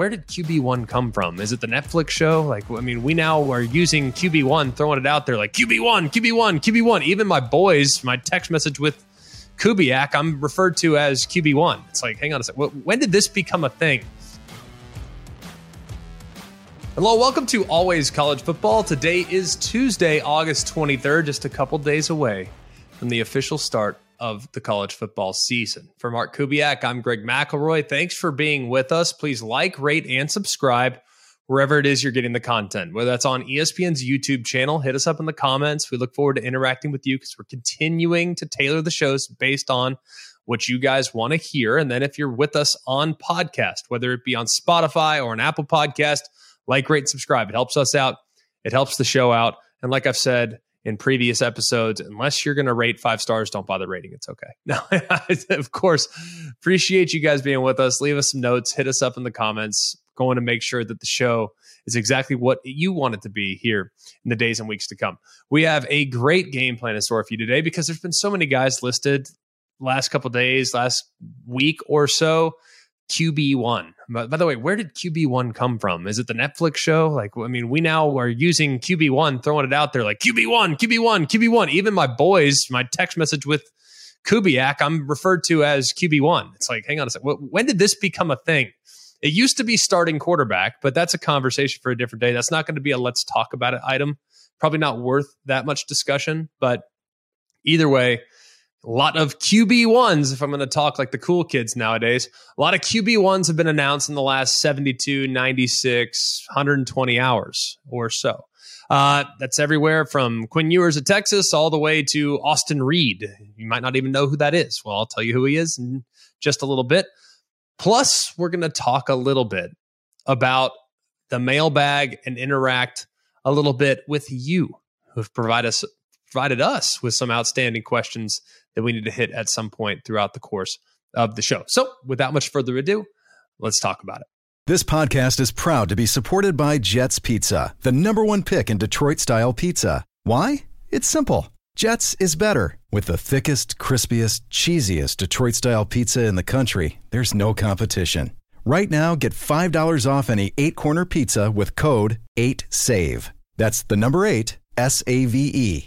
where did QB1 come from? Is it the Netflix show? Like, I mean, we now are using QB1, throwing it out there like QB1, QB1, QB1. Even my boys, my text message with Kubiak, I'm referred to as QB1. It's like, hang on a second. When did this become a thing? Hello, welcome to Always College Football. Today is Tuesday, August 23rd, just a couple days away from the official start of the college football season. For Mark Kubiak, I'm Greg McElroy. Thanks for being with us. Please like, rate, and subscribe wherever it is you're getting the content, whether that's on ESPN's YouTube channel. Hit us up in the comments. We look forward to interacting with you because we're continuing to tailor the shows based on what you guys want to hear. And then if you're with us on podcast, whether it be on Spotify or an Apple podcast, like, rate, subscribe. It helps us out. It helps the show out. And like I've said, in previous episodes. Unless you're going to rate five stars, don't bother rating. It's okay. Now, of course, appreciate you guys being with us. Leave us some notes, hit us up in the comments. Going to make sure that the show is exactly what you want it to be here in the days and weeks to come. We have a great game plan in store for you today because there's been so many guys listed last couple days, last week or so QB1. By, by the way, where did QB1 come from? Is it the Netflix show? Like, I mean, we now are using QB1, throwing it out there like QB1, QB1, QB1. Even my boys, my text message with Kubiak, I'm referred to as QB1. It's like, hang on a second. When did this become a thing? It used to be starting quarterback, but that's a conversation for a different day. That's not going to be a let's talk about it item. Probably not worth that much discussion, but either way, a lot of QB1s, if I'm going to talk like the cool kids nowadays, a lot of QB1s have been announced in the last 72, 96, 120 hours or so. Uh, that's everywhere from Quinn Ewers of Texas all the way to Austin Reed. You might not even know who that is. Well, I'll tell you who he is in just a little bit. Plus, we're going to talk a little bit about the mailbag and interact a little bit with you who've provided us provided us with some outstanding questions that we need to hit at some point throughout the course of the show. So, without much further ado, let's talk about it. This podcast is proud to be supported by Jets Pizza, the number one pick in Detroit style pizza. Why? It's simple. Jets is better. With the thickest, crispiest, cheesiest Detroit style pizza in the country, there's no competition. Right now, get $5 off any eight corner pizza with code 8SAVE. That's the number eight, S A V E.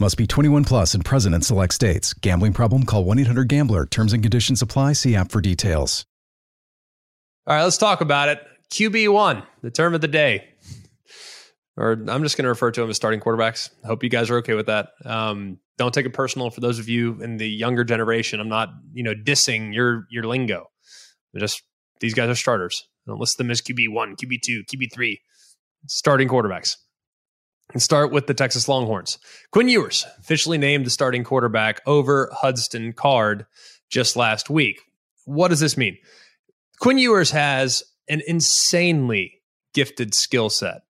Must be 21 plus and present in select states. Gambling problem? Call 1 800 GAMBLER. Terms and conditions apply. See app for details. All right, let's talk about it. QB1, the term of the day. Or I'm just going to refer to them as starting quarterbacks. I hope you guys are okay with that. Um, don't take it personal for those of you in the younger generation. I'm not, you know, dissing your your lingo. They're just these guys are starters. Don't list them as QB1, QB2, QB3, starting quarterbacks and start with the Texas Longhorns. Quinn Ewers officially named the starting quarterback over Hudson Card just last week. What does this mean? Quinn Ewers has an insanely gifted skill set,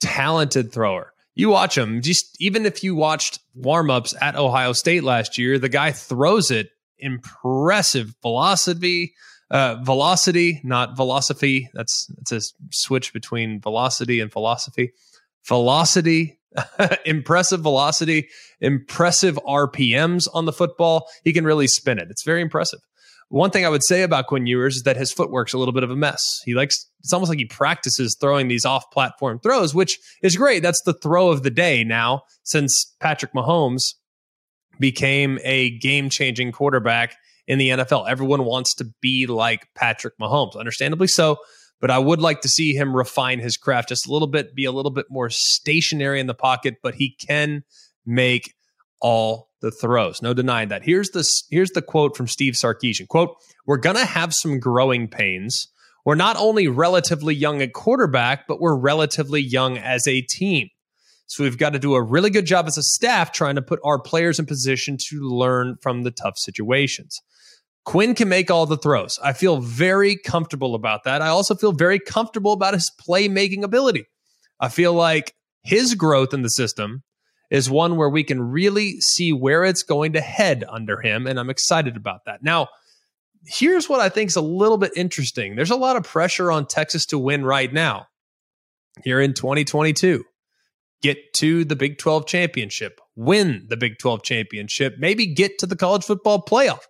talented thrower. You watch him, just even if you watched warm-ups at Ohio State last year, the guy throws it impressive velocity, uh, velocity, not velocity. That's it's a switch between velocity and philosophy velocity, impressive velocity, impressive RPMs on the football. He can really spin it. It's very impressive. One thing I would say about Quinn Ewers is that his footwork's a little bit of a mess. He likes it's almost like he practices throwing these off-platform throws, which is great. That's the throw of the day now since Patrick Mahomes became a game-changing quarterback in the NFL. Everyone wants to be like Patrick Mahomes, understandably so but I would like to see him refine his craft just a little bit, be a little bit more stationary in the pocket, but he can make all the throws. No denying that. Here's the here's the quote from Steve Sarkisian. Quote, "We're to have some growing pains. We're not only relatively young at quarterback, but we're relatively young as a team. So we've got to do a really good job as a staff trying to put our players in position to learn from the tough situations. Quinn can make all the throws. I feel very comfortable about that. I also feel very comfortable about his playmaking ability. I feel like his growth in the system is one where we can really see where it's going to head under him. And I'm excited about that. Now, here's what I think is a little bit interesting. There's a lot of pressure on Texas to win right now here in 2022. Get to the Big 12 championship, win the Big 12 championship, maybe get to the college football playoff.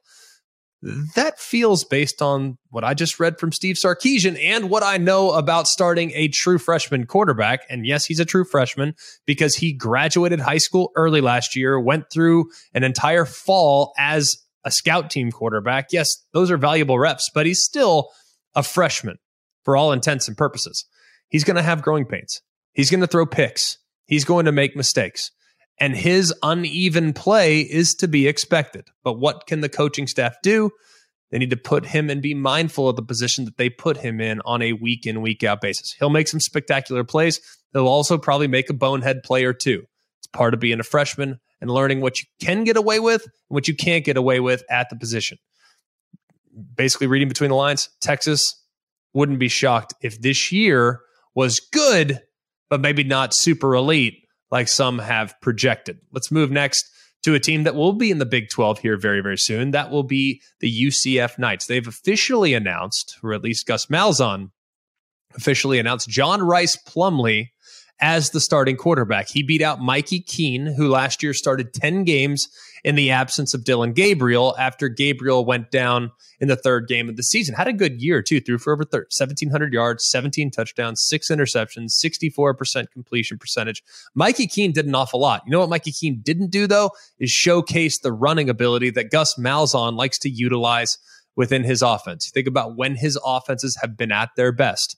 That feels based on what I just read from Steve Sarkisian and what I know about starting a true freshman quarterback. And yes, he's a true freshman because he graduated high school early last year, went through an entire fall as a scout team quarterback. Yes, those are valuable reps, but he's still a freshman for all intents and purposes. He's going to have growing pains. He's going to throw picks. He's going to make mistakes. And his uneven play is to be expected. But what can the coaching staff do? They need to put him and be mindful of the position that they put him in on a week in, week out basis. He'll make some spectacular plays. He'll also probably make a bonehead play or two. It's part of being a freshman and learning what you can get away with and what you can't get away with at the position. Basically, reading between the lines, Texas wouldn't be shocked if this year was good, but maybe not super elite like some have projected. Let's move next to a team that will be in the Big 12 here very, very soon. That will be the UCF Knights. They've officially announced, or at least Gus Malzahn officially announced, John Rhys Plumlee as the starting quarterback. He beat out Mikey Keene, who last year started 10 games in the absence of Dillon Gabriel after Gabriel went down in the third game of the season. Had a good year, too. Threw for over 1,700 yards, 17 touchdowns, six interceptions, 64% completion percentage. Mikey Keene did an awful lot. You know what Mikey Keene didn't do, though, is showcase the running ability that Gus Malzahn likes to utilize within his offense. You think about when his offenses have been at their best.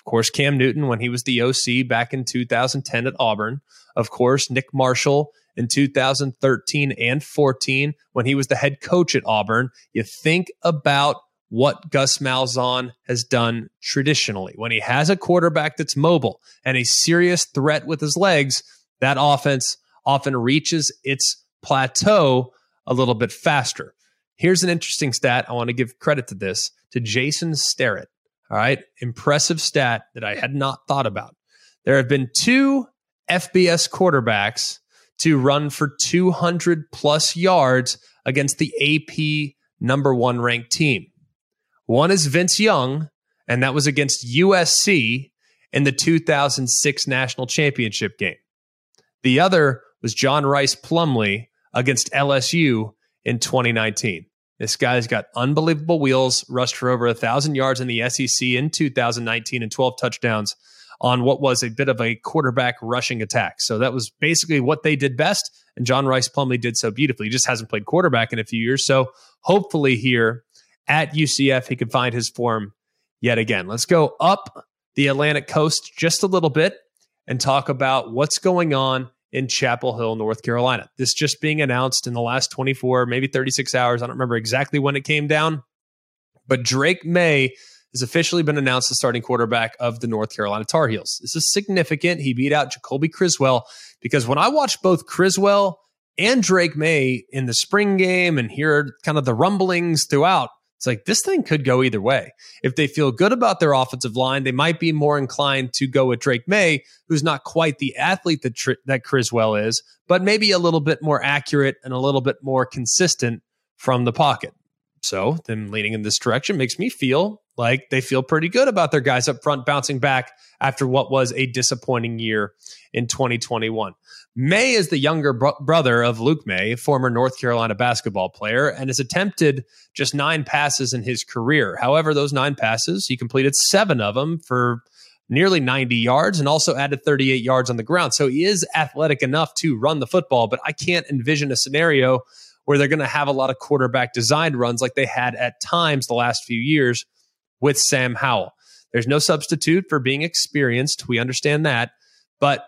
Of course, Cam Newton when he was the OC back in 2010 at Auburn. Of course, Nick Marshall in 2013 and 14 when he was the head coach at Auburn. You think about what Gus Malzahn has done traditionally. When he has a quarterback that's mobile and a serious threat with his legs, that offense often reaches its plateau a little bit faster. Here's an interesting stat. I want to give credit to this to Jason Starrett. All right. Impressive stat that I had not thought about. There have been two FBS quarterbacks to run for 200 plus yards against the AP number one ranked team. One is Vince Young, and that was against USC in the 2006 national championship game. The other was John Rhys Plumlee against LSU in 2019. This guy's got unbelievable wheels, rushed for over a thousand yards in the SEC in 2019 and 12 touchdowns on what was a bit of a quarterback rushing attack. So that was basically what they did best. And John Rhys Plumlee did so beautifully. He just hasn't played quarterback in a few years. So hopefully here at UCF, he can find his form yet again. Let's go up the Atlantic coast just a little bit and talk about what's going on in Chapel Hill, North Carolina. This just being announced in the last 24, maybe 36 hours. I don't remember exactly when it came down, but Drake Maye has officially been announced the starting quarterback of the North Carolina Tar Heels. This is significant. He beat out Jacoby Criswell because when I watched both Criswell and Drake Maye in the spring game and hear kind of the rumblings throughout, it's like this thing could go either way. If they feel good about their offensive line, they might be more inclined to go with Drake Maye, who's not quite the athlete that that Criswell is, but maybe a little bit more accurate and a little bit more consistent from the pocket. So, them leaning in this direction makes me feel like they feel pretty good about their guys up front bouncing back after what was a disappointing year in 2021. Maye is the younger bro- brother of Luke Maye, former North Carolina basketball player, and has attempted just nine passes in his career. However, those nine passes, he completed seven of them for nearly 90 yards and also added 38 yards on the ground. So he is athletic enough to run the football, but I can't envision a scenario where they're going to have a lot of quarterback designed runs like they had at times the last few years with Sam Howell. There's no substitute for being experienced. We understand that. But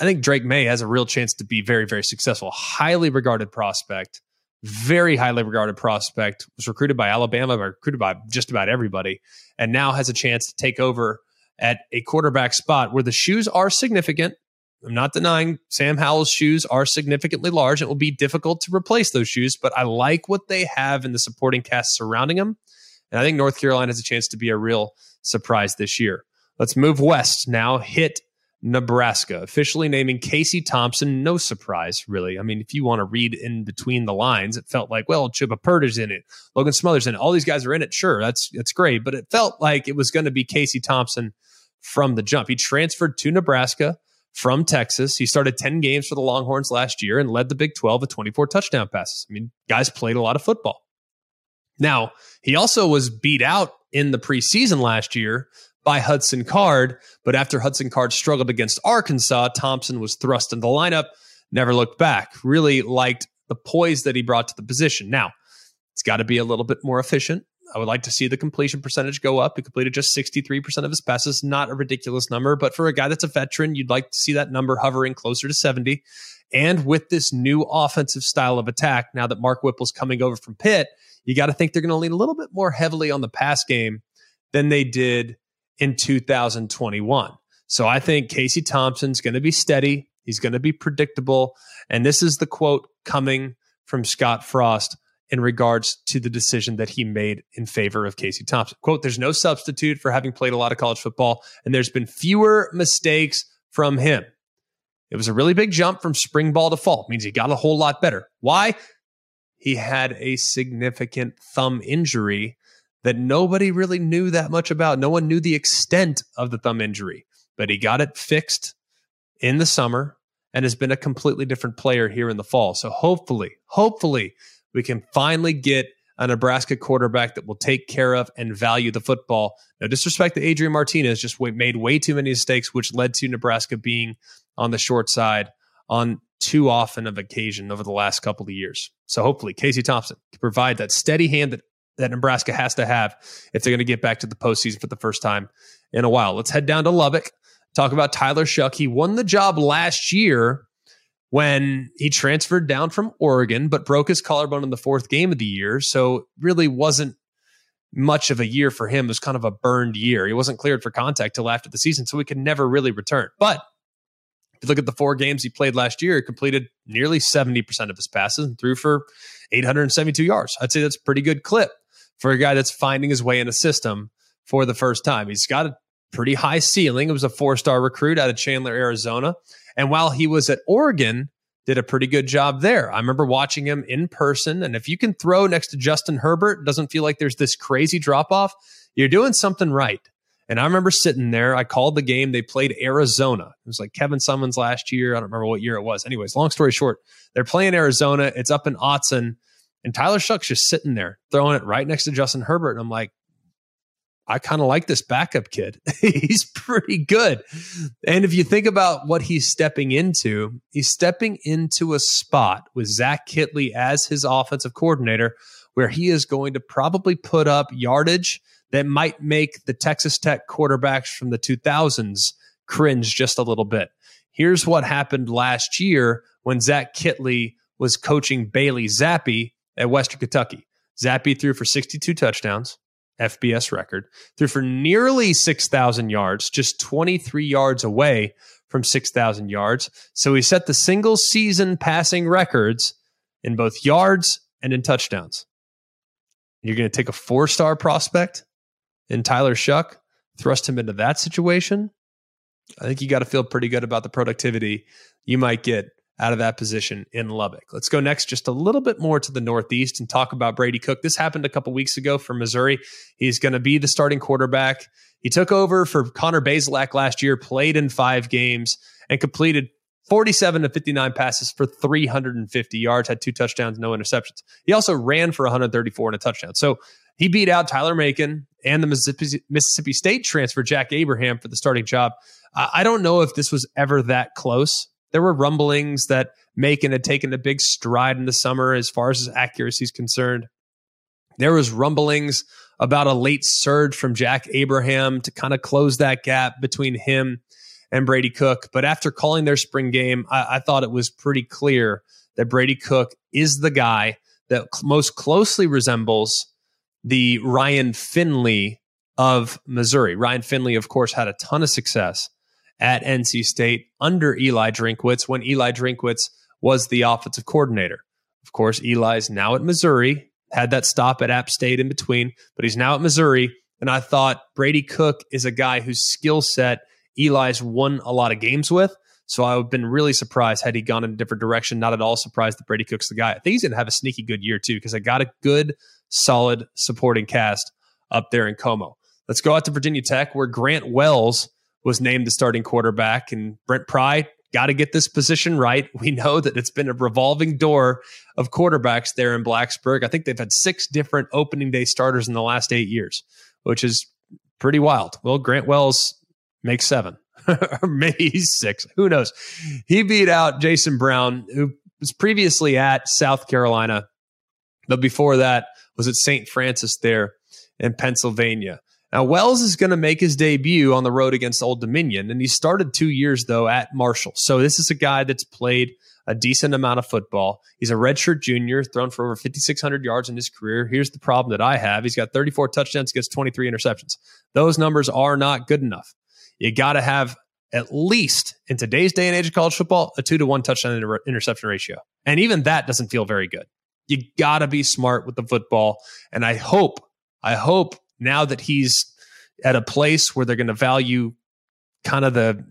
I think Drake Maye has a real chance to be very, very successful. Highly regarded prospect, very highly regarded prospect, was recruited by Alabama, recruited by just about everybody, and now has a chance to take over at a quarterback spot where the shoes are significant. I'm not denying Sam Howell's shoes are significantly large. It will be difficult to replace those shoes, but I like what they have in the supporting cast surrounding them. And I think North Carolina has a chance to be a real surprise this year. Let's move west now. Hit Nebraska, officially naming Casey Thompson. No surprise, really. I mean, if you want to read in between the lines, it felt like, well, Chubba Purdy's in it, Logan Smothers in it, all these guys are in it. Sure, that's that's great, but it felt like it was going to be Casey Thompson from the jump. He transferred to Nebraska from Texas. He started 10 games for the Longhorns last year and led the Big 12 with 24 touchdown passes. I mean, guys played a lot of football. Now, he also was beat out in the preseason last year by Hudson Card. But after Hudson Card struggled against Arkansas, Thompson was thrust into the lineup, never looked back. Really liked the poise that he brought to the position. Now, it's got to be a little bit more efficient. I would like to see the completion percentage go up. He completed just 63% of his passes, not a ridiculous number, but for a guy that's a veteran, you'd like to see that number hovering closer to 70. And with this new offensive style of attack, now that Mark Whipple's coming over from Pitt, you got to think they're going to lean a little bit more heavily on the pass game than they did in 2021. So I think Casey Thompson's going to be steady. He's going to be predictable. And this is the quote coming from Scott Frost in regards to the decision that he made in favor of Casey Thompson. Quote, there's no substitute for having played a lot of college football, and there's been fewer mistakes from him. It was a really big jump from spring ball to fall. It means he got a whole lot better. Why? He had a significant thumb injury that nobody really knew that much about. No one knew the extent of the thumb injury, but he got it fixed in the summer and has been a completely different player here in the fall. So hopefully, hopefully, we can finally get a Nebraska quarterback that will take care of and value the football. No disrespect to Adrian Martinez, just made way too many mistakes, which led to Nebraska being on the short side on too often of occasion over the last couple of years. So hopefully, Casey Thompson can provide that steady hand that that Nebraska has to have if they're going to get back to the postseason for the first time in a while. Let's head down to Lubbock, talk about Tyler Shough. He won the job last year when he transferred down from Oregon, but broke his collarbone in the fourth game of the year. So really wasn't much of a year for him. It was kind of a burned year. He wasn't cleared for contact till after the season, so he could never really return. But if you look at the four games he played last year, he completed nearly 70% of his passes and threw for 872 yards. I'd say that's a pretty good clip for a guy that's finding his way in a system for the first time. He's got a pretty high ceiling. It was a four star recruit out of Chandler, Arizona. And while he was at Oregon, did a pretty good job there. I remember watching him in person. And if you can throw next to Justin Herbert, doesn't feel like there's this crazy drop off, you're doing something right. And I remember sitting there. I called the game. They played Arizona. It was like Kevin Sumlin last year. I don't remember what year it was. Anyways, long story short, they're playing Arizona. It's up in Autzen. And Tyler Shough's just sitting there throwing it right next to Justin Herbert. And I'm like, I kind of like this backup kid. he's pretty good. And if you think about what he's stepping into, he's stepping into a spot with Zach Kittley as his offensive coordinator, where he is going to probably put up yardage that might make the Texas Tech quarterbacks from the 2000s cringe just a little bit. Here's what happened last year when Zach Kittley was coaching Bailey Zappe at Western Kentucky. Zappe threw for 62 touchdowns, FBS record, threw for nearly 6,000 yards, just 23 yards away from 6,000 yards. So he set the single season passing records in both yards and in touchdowns. You're going to take a four star prospect in Tyler Shough, thrust him into that situation. I think you got to feel pretty good about the productivity you might get out of that position in Lubbock. Let's go next just a little bit more to the Northeast and talk about Brady Cook. This happened a couple weeks ago for Missouri. He's going to be the starting quarterback. He took over for Connor Bazelak last year, played in five games, and completed 47 to 59 passes for 350 yards, had two touchdowns, no interceptions. He also ran for 134 and a touchdown. So he beat out Tyler Macon and the Mississippi, Mississippi State transfer, Jack Abraham, for the starting job. I don't know if this was ever that close there were rumblings that Macon had taken a big stride in the summer as far as his accuracy is concerned. There was rumblings about a late surge from Jack Abraham to kind of close that gap between him and Brady Cook. But after calling their spring game, I, I thought it was pretty clear that Brady Cook is the guy that most closely resembles the Ryan Finley of Missouri. Ryan Finley, of course, had a ton of success at NC State under Eli Drinkwitz when Eli Drinkwitz was the offensive coordinator. Of course, Eli's now at Missouri, had that stop at App State in between, but he's now at Missouri. And I thought Brady Cook is a guy whose skill set Eli's won a lot of games with. So I've been really surprised had he gone in a different direction. Not at all surprised that Brady Cook's the guy. I think he's going to have a sneaky good year too because I got a good, solid supporting cast up there in Como. Let's go out to Virginia Tech where Grant Wells was named the starting quarterback and Brent Pry got to get this position right. We know that it's been a revolving door of quarterbacks there in Blacksburg. I think they've had six different opening day starters in the last eight years, which is pretty wild. Well, Grant Wells makes seven. or maybe six. Who knows? He beat out Jason Brown, who was previously at South Carolina, but before that was at St. Francis there in Pennsylvania. Now, Wells is going to make his debut on the road against Old Dominion, and he started two years, though, at Marshall. So this is a guy that's played a decent amount of football. He's a redshirt junior, thrown for over 5,600 yards in his career. Here's the problem that I have he's got 34 touchdowns against 23 interceptions. Those numbers are not good enough. You got to have at least in today's day and age of college football, a two to one touchdown inter- interception ratio. And even that doesn't feel very good. You got to be smart with the football. And I hope, I hope now that he's at a place where they're going to value kind of the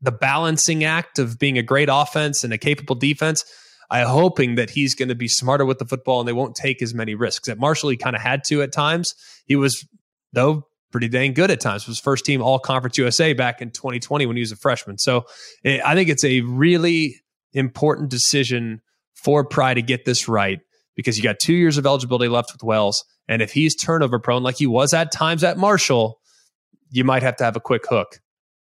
the balancing act of being a great offense and a capable defense. I'm hoping that he's going to be smarter with the football and they won't take as many risks. At Marshall, he kind of had to at times. He was, though, pretty dang good at times. Was first team All Conference USA back in 2020 when he was a freshman. So eh, I think it's a really important decision for Pry to get this right because you got two years of eligibility left with Wells. And if he's turnover prone like he was at times at Marshall, you might have to have a quick hook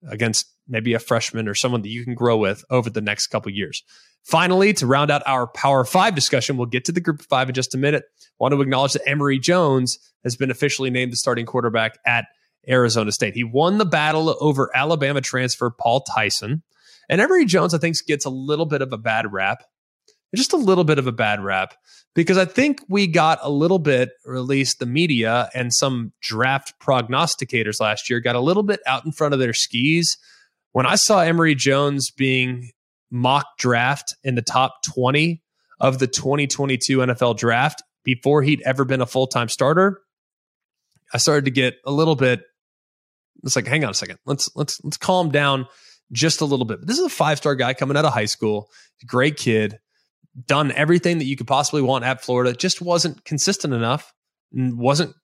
against maybe a freshman or someone that you can grow with over the next couple years. Finally, to round out our Power Five discussion, we'll get to the Group of Five in just a minute. Want to acknowledge that Emory Jones has been officially named the starting quarterback at Arizona State. He won the battle over Alabama transfer Paul Tyson. And Emory Jones, I think, gets a little bit of a bad rap, just a little bit of a bad rap, because I think we got a little bit, or at least the media and some draft prognosticators last year got a little bit out in front of their skis. When I saw Emory Jones being mock draft in the top 20 of the 2022 NFL draft before he'd ever been a full time starter, I started to get a little bit. It's like, hang on a second. Let's let's let's calm down just a little bit. But This is a five star guy coming out of high school, great kid, done everything that you could possibly want at Florida. Just wasn't consistent enough, wasn't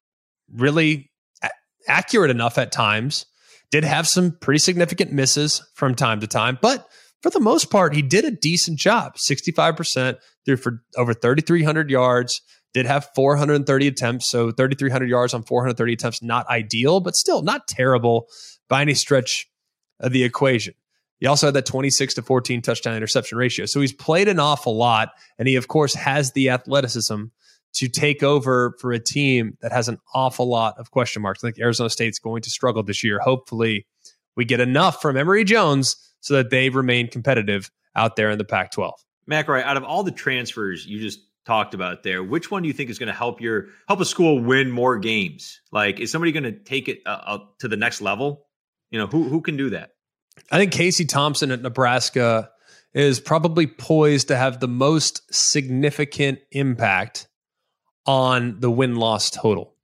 really a- accurate enough at times. Did have some pretty significant misses from time to time, but for the most part, he did a decent job. 65% through for over 3,300 yards, did have 430 attempts. So 3,300 yards on 430 attempts, not ideal, but still not terrible by any stretch of the equation. He also had that 26 to 14 touchdown interception ratio. So he's played an awful lot. And he, of course, has the athleticism to take over for a team that has an awful lot of question marks. I think Arizona State's going to struggle this year. Hopefully, we get enough from Emory Jones so that they remain competitive out there in the Pac 12. McElroy, out of all the transfers you just talked about there, which one do you think is going to help your help a school win more games? Like, is somebody going to take it uh, to the next level? You know, who who can do that? I think Casey Thompson at Nebraska is probably poised to have the most significant impact on the win loss total.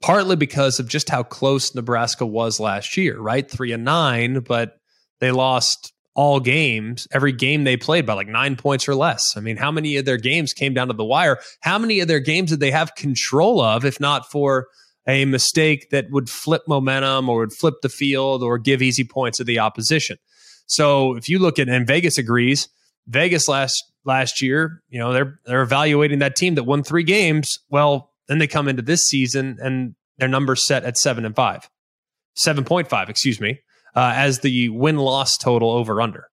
Partly because of just how close Nebraska was last year, right? Three and nine, but they lost all games, every game they played by like nine points or less. I mean, how many of their games came down to the wire? How many of their games did they have control of, if not for a mistake that would flip momentum or would flip the field or give easy points to the opposition? So if you look at, and Vegas agrees, Vegas last last year, you know, they're they're evaluating that team that won three games. Well, then they come into this season and their numbers set at seven and five. 7.5, excuse me uh, as the win loss total over under.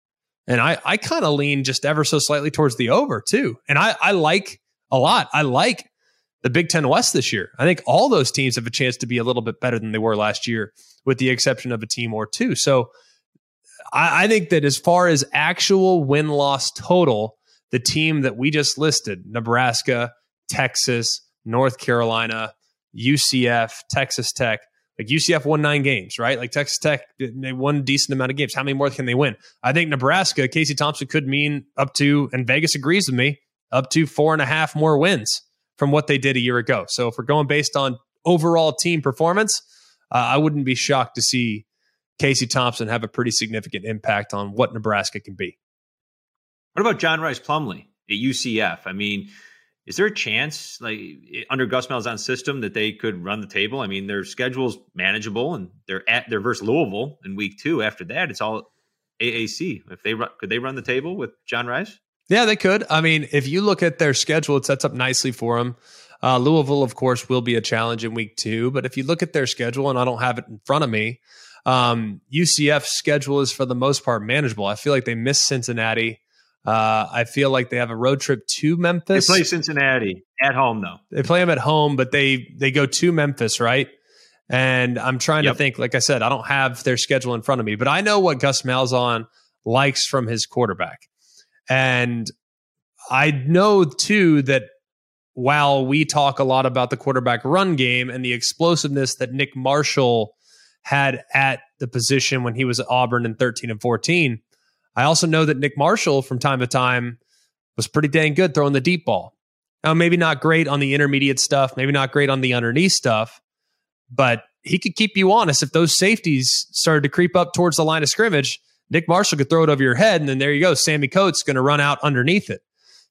And I, I kind of lean just ever so slightly towards the over too. And I, I like a lot. I like the Big Ten West this year. I think all those teams have a chance to be a little bit better than they were last year, with the exception of a team or two. So I, I think that as far as actual win loss total, the team that we just listed, Nebraska, Texas, North Carolina, UCF, Texas Tech. Like UCF won nine games, right? Like Texas Tech, they won a decent amount of games. How many more can they win? I think Nebraska, Casey Thompson could mean up to, and Vegas agrees with me, up to four and a half more wins from what they did a year ago. So if we're going based on overall team performance, uh, I wouldn't be shocked to see Casey Thompson have a pretty significant impact on what Nebraska can be. What about John Rhys Plumlee at UCF? I mean, is there a chance, like under Gus Malzahn's system, that they could run the table? I mean, their schedule's manageable, and they're at they're versus Louisville in week two. After that, it's all AAC. If they run, could they run the table with John Rhys? Yeah, they could. I mean, if you look at their schedule, it sets up nicely for them. Uh, Louisville, of course, will be a challenge in week two. But if you look at their schedule, and I don't have it in front of me, um, UCF's schedule is for the most part manageable. I feel like they miss Cincinnati. Uh, I feel like they have a road trip to Memphis. They play Cincinnati at home, though. They play them at home, but they they go to Memphis, right? And I'm trying yep. to think. Like I said, I don't have their schedule in front of me, but I know what Gus Malzahn likes from his quarterback, and I know too that while we talk a lot about the quarterback run game and the explosiveness that Nick Marshall had at the position when he was at Auburn in 13 and 14 I also know that Nick Marshall from time to time was pretty dang good throwing the deep ball. Now, maybe not great on the intermediate stuff, maybe not great on the underneath stuff, but he could keep you honest. If those safeties started to creep up towards the line of scrimmage, Nick Marshall could throw it over your head, and then there you go. Sammy Coates going to run out underneath it.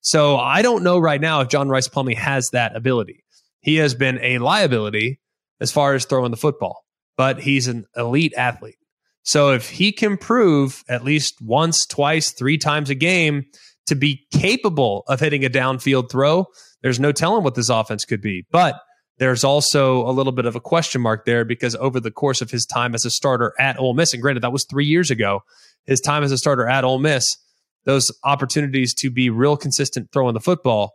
So I don't know right now if John Rhys Plumlee has that ability. He has been a liability as far as throwing the football, but he's an elite athlete. So if he can prove at least once, twice, three times a game to be capable of hitting a downfield throw, there's no telling what this offense could be. But there's also a little bit of a question mark there because over the course of his time as a starter at Ole Miss, and granted that was three years ago, his time as a starter at Ole Miss, those opportunities to be real consistent throwing the football,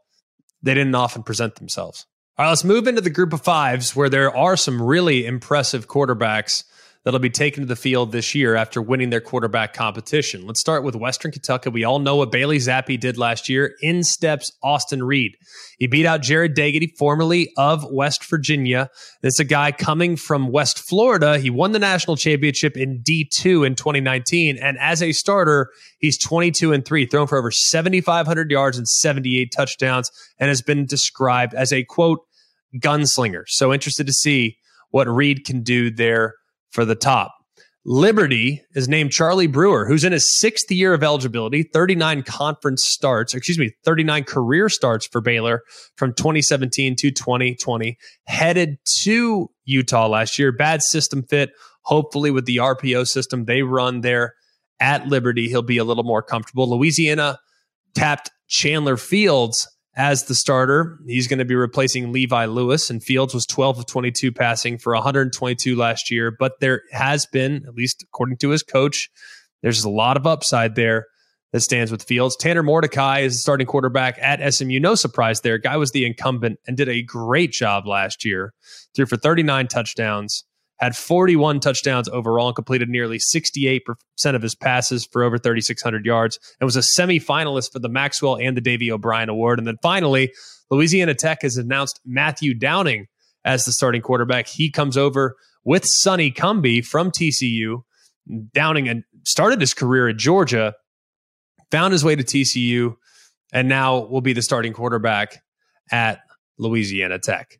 they didn't often present themselves. All right, let's move into the group of fives where there are some really impressive quarterbacks that'll be taken to the field this year after winning their quarterback competition. Let's start with Western Kentucky. We all know what Bailey Zappe did last year. In steps Austin Reed. He beat out Jared Doegede, formerly of West Virginia. This is a guy coming from West Florida. He won the national championship in D2 in 2019. And as a starter, he's 22 and 3, thrown for over 7,500 yards and 78 touchdowns, and has been described as a quote, gunslinger. So interested to see what Reed can do there for the top. Liberty is named Charlie Brewer, who's in his sixth year of eligibility, 39 conference starts, excuse me, 39 career starts for Baylor from 2017 to 2020, headed to Utah last year. Bad system fit. Hopefully, with the RPO system they run there at Liberty, he'll be a little more comfortable. Louisiana tapped Chandler Fields as the starter. He's going to be replacing Levi Lewis, and Fields was 12 of 22 passing for 122 last year. But there has been, at least according to his coach, there's a lot of upside there that stands with Fields. Tanner Mordecai is the starting quarterback at SMU. No surprise there. Guy was the incumbent and did a great job last year. Threw for 39 touchdowns had 41 touchdowns overall and completed nearly 68% of his passes for over 3,600 yards and was a semifinalist for the Maxwell and the Davy O'Brien Award. And then finally, Louisiana Tech has announced Matthew Downing as the starting quarterback. He comes over with Sonny Cumbie from TCU. Downing started his career at Georgia, found his way to TCU, and now will be the starting quarterback at Louisiana Tech.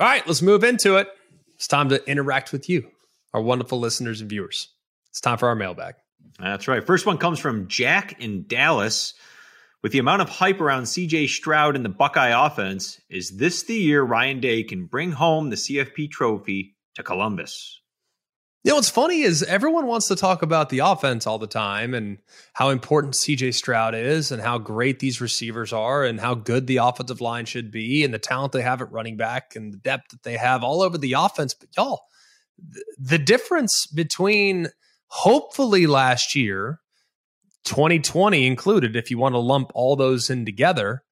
All right, let's move into it. It's time to interact with you, our wonderful listeners and viewers. It's time for our mailbag. That's right. First one comes from Jack in Dallas. With the amount of hype around CJ Stroud and the Buckeye offense, is this the year Ryan Day can bring home the CFP trophy to Columbus? You know what's funny is everyone wants to talk about the offense all the time and how important CJ Stroud is and how great these receivers are and how good the offensive line should be and the talent they have at running back and the depth that they have all over the offense. But y'all, the difference between hopefully last year 2020 included, if you want to lump all those in together,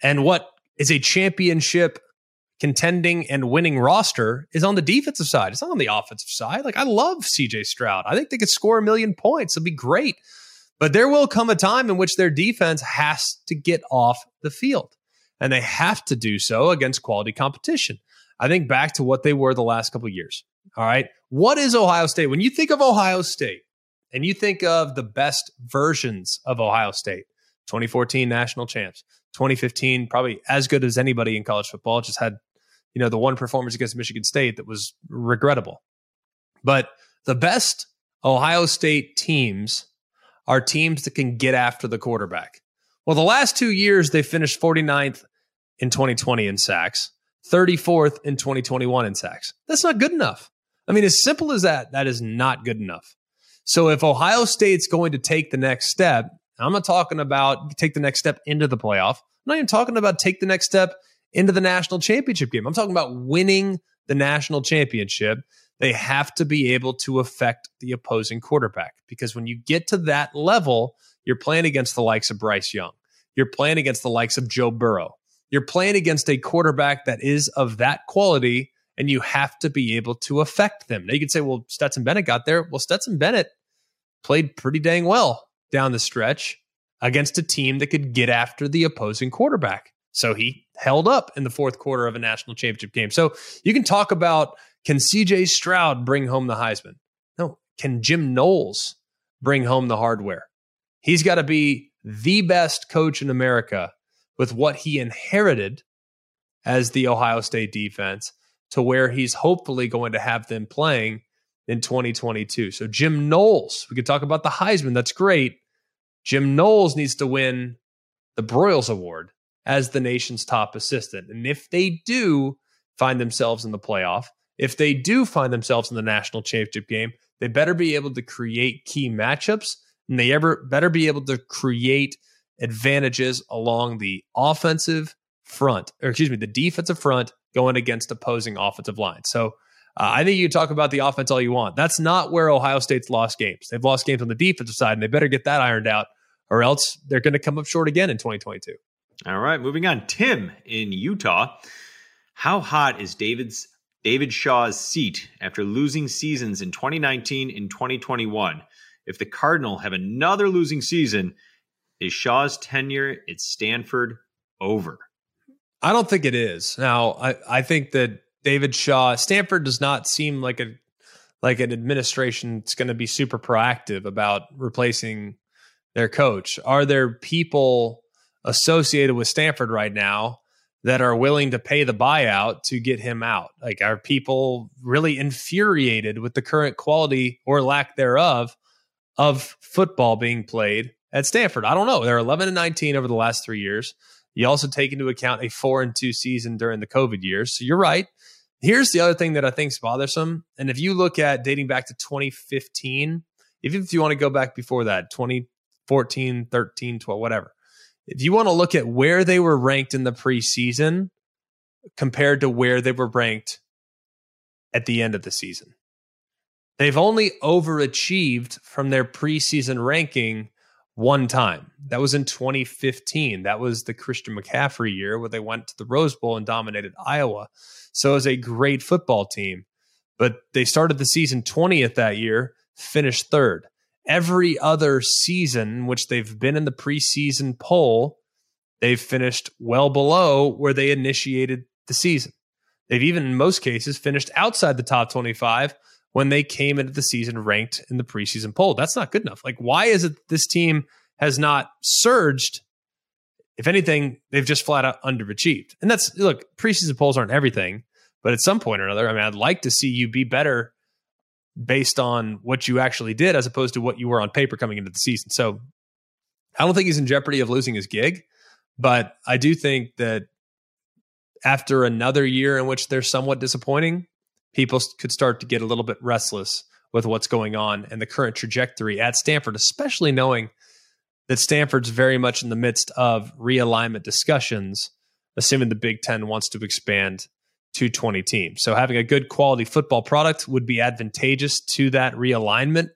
and what is a championship contending and winning roster is on the defensive side. It's not on the offensive side. Like I love CJ Stroud. I think they could score a million points. It'll be great. But there will come a time in which their defense has to get off the field. And they have to do so against quality competition. I think back to what they were the last couple years. All right. What is Ohio State? When you think of Ohio State, and you think of the best versions of Ohio State 2014 national champs, 2015, probably as good as anybody in college football, just had, you know, the one performance against Michigan State that was regrettable. But the best Ohio State teams are teams that can get after the quarterback. Well, the last two years, they finished 49th in 2020 in sacks, 34th in 2021 in sacks. That's not good enough. I mean, as simple as that, that is not good enough. So if Ohio State's going to take the next step, I'm not talking about take the next step into the playoff. I'm not even talking about take the next step into the national championship game. I'm talking about winning the national championship. They have to be able to affect the opposing quarterback because when you get to that level, you're playing against the likes of Bryce Young. You're playing against the likes of Joe Burrow. You're playing against a quarterback that is of that quality and you have to be able to affect them. Now you could say, well, Stetson Bennett got there. Well, Stetson Bennett played pretty dang well down the stretch against a team that could get after the opposing quarterback. So he held up in the fourth quarter of a national championship game. So you can talk about can CJ Stroud bring home the Heisman? No. Can Jim Knowles bring home the hardware? He's got to be the best coach in America with what he inherited as the Ohio State defense to where he's hopefully going to have them playing in 2022. So Jim Knowles, we could talk about the Heisman. That's great. Jim Knowles needs to win the Broyles Award as the nation's top assistant. And if they do find themselves in the playoff, if they do find themselves in the national championship game, they better be able to create key matchups and they ever better be able to create advantages along the offensive front, or excuse me, the defensive front going against opposing offensive lines. So uh, I think you talk about the offense all you want. That's not where Ohio State's lost games. They've lost games on the defensive side, and they better get that ironed out, or else they're going to come up short again in 2022. All right, moving on. Tim in Utah. How hot is David's David Shaw's seat after losing seasons in 2019 and 2021? If the Cardinal have another losing season, is Shaw's tenure at Stanford over? I don't think it is. Now, I, I think that David Shaw, Stanford does not seem like a like an administration that's going to be super proactive about replacing their coach. Are there people associated with Stanford right now that are willing to pay the buyout to get him out? Like, are people really infuriated with the current quality or lack thereof of football being played at Stanford? I don't know. They're 11 and 19 over the last three years. You also take into account a four and two season during the COVID years. So you're right. Here's the other thing that I think is bothersome. And if you look at dating back to 2015, even if you want to go back before that, 2014, 13, 12, whatever, if you want to look at where they were ranked in the preseason compared to where they were ranked at the end of the season, they've only overachieved from their preseason ranking one time. That was in 2015. That was the Christian McCaffrey year where they went to the Rose Bowl and dominated Iowa. So it was a great football team. But they started the season 20th that year, finished third. Every other season, which they've been in the preseason poll, they've finished well below where they initiated the season. They've even, in most cases, finished outside the top 25 when they came into the season ranked in the preseason poll. That's not good enough. Like, why is it this team has not surged? If anything, they've just flat out underachieved. And that's look, preseason polls aren't everything, but at some point or another, I mean, I'd like to see you be better based on what you actually did as opposed to what you were on paper coming into the season. So I don't think he's in jeopardy of losing his gig, but I do think that after another year in which they're somewhat disappointing, people could start to get a little bit restless with what's going on and the current trajectory at Stanford, especially knowing that Stanford's very much in the midst of realignment discussions, assuming the Big Ten wants to expand to 20 teams. So having a good quality football product would be advantageous to that realignment.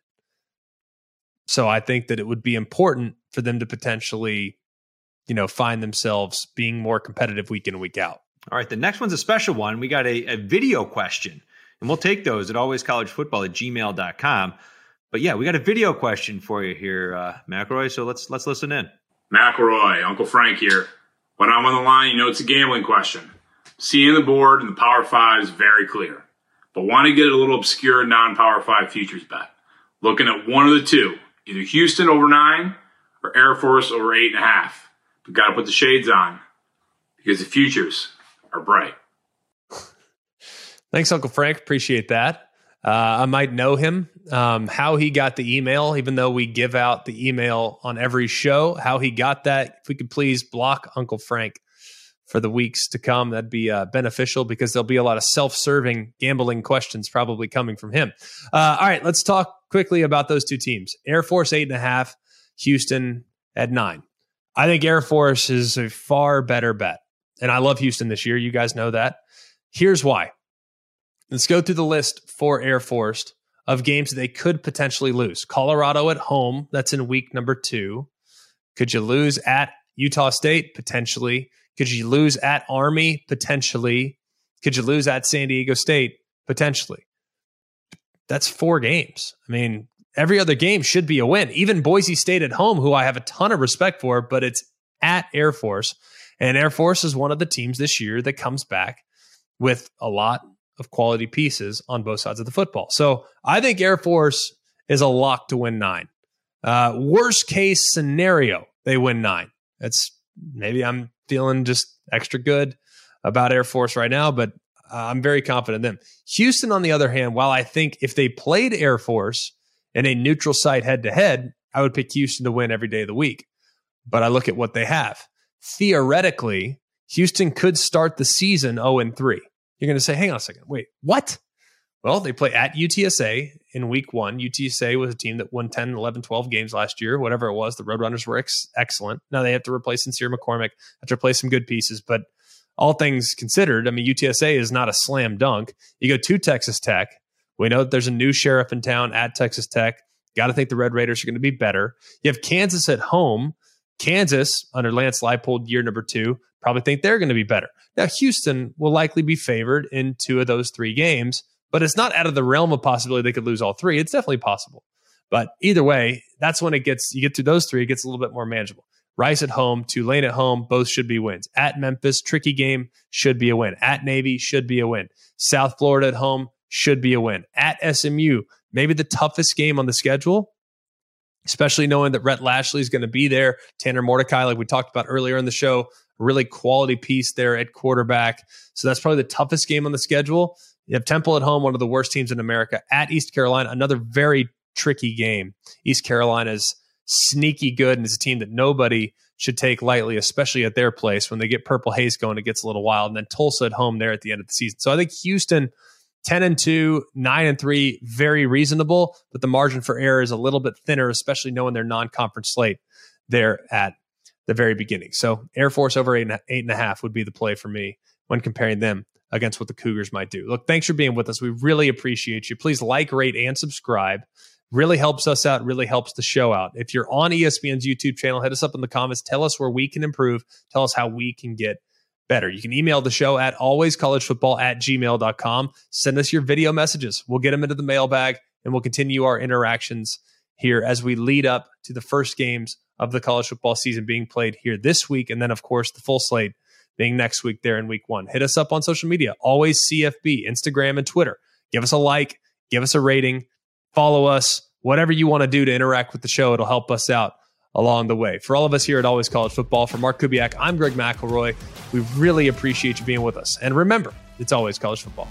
So I think that it would be important for them to potentially, you know, find themselves being more competitive week in, week out. All right. The next one's a special one. We got a, a video question, and we'll take those at alwayscollegefootball at gmail.com. But yeah, we got a video question for you here, uh, McElroy. So let's let's listen in. McElroy, Uncle Frank here. When I'm on the line, you know it's a gambling question. Seeing the board and the Power Five is very clear, but want to get a little obscure non-Power Five futures bet. Looking at one of the two, either Houston over nine or Air Force over eight and a half. But got to put the shades on because the futures are bright. Thanks, Uncle Frank. Appreciate that. Uh, I might know him. Um, how he got the email, even though we give out the email on every show, how he got that. If we could please block Uncle Frank for the weeks to come. That'd be uh, beneficial because there'll be a lot of self serving gambling questions probably coming from him. Uh, all right, let's talk quickly about those two teams Air Force, eight and a half, Houston at nine. I think Air Force is a far better bet. And I love Houston this year. You guys know that. Here's why. Let's go through the list for Air Force of games they could potentially lose. Colorado at home, that's in week number two. Could you lose at Utah State? Potentially. Could you lose at Army? Potentially. Could you lose at San Diego State? Potentially. That's four games. I mean, every other game should be a win. Even Boise State at home, who I have a ton of respect for, but it's at Air Force. And Air Force is one of the teams this year that comes back with a lot of quality pieces on both sides of the football. So I think Air Force is a lock to win nine. Uh, worst case scenario, they win nine. That's maybe I'm feeling just extra good about Air Force right now, but uh, I'm very confident in them. Houston, on the other hand, while I think if they played Air Force in a neutral site head to head, I would pick Houston to win every day of the week. But I look at what they have. Theoretically, Houston could start the season 0 and 3. You're going to say, hang on a second, wait, what? Well, they play at UTSA in week one. UTSA was a team that won 10, 11, 12 games last year, whatever it was. The Roadrunners were ex- excellent. Now they have to replace Sincere McCormick, have to replace some good pieces. But all things considered, I mean, UTSA is not a slam dunk. You go to Texas Tech. We know that there's a new sheriff in town at Texas Tech. Got to think the Red Raiders are going to be better. You have Kansas at home. Kansas, under Lance Leipold, year number two, probably think they're going to be better. Now, Houston will likely be favored in two of those three games but it's not out of the realm of possibility they could lose all three. It's definitely possible. But either way, that's when it gets, you get to those three, it gets a little bit more manageable. Rice at home, Tulane at home, both should be wins. At Memphis, tricky game, should be a win. At Navy, should be a win. South Florida at home, should be a win. At SMU, maybe the toughest game on the schedule, especially knowing that Rhett Lashlee is going to be there. Tanner Mordecai, like we talked about earlier in the show, really quality piece there at quarterback. So that's probably the toughest game on the schedule. You have Temple at home, one of the worst teams in America. At East Carolina, another very tricky game. East Carolina is sneaky good and is a team that nobody should take lightly, especially at their place. When they get Purple Haze going, it gets a little wild. And then Tulsa at home there at the end of the season. So I think Houston, 10 and 2, 9 and 3, very reasonable, but the margin for error is a little bit thinner, especially knowing their non conference slate there at the very beginning. So Air Force over eight and, eight and a half would be the play for me when comparing them against what the Cougars might do. Look, thanks for being with us. We really appreciate you. Please like, rate, and subscribe. Really helps us out, really helps the show out. If you're on ESPN's YouTube channel, hit us up in the comments. Tell us where we can improve. Tell us how we can get better. You can email the show at alwayscollegefootball at gmail.com. Send us your video messages. We'll get them into the mailbag and we'll continue our interactions here as we lead up to the first games of the college football season being played here this week. And then, of course, the full slate being next week there in week one. Hit us up on social media, always CFB, Instagram and Twitter. Give us a like, give us a rating, follow us, whatever you want to do to interact with the show. It'll help us out along the way. For all of us here at Always College Football, for Mark Kubiak, I'm Greg McElroy. We really appreciate you being with us. And remember, it's always college football.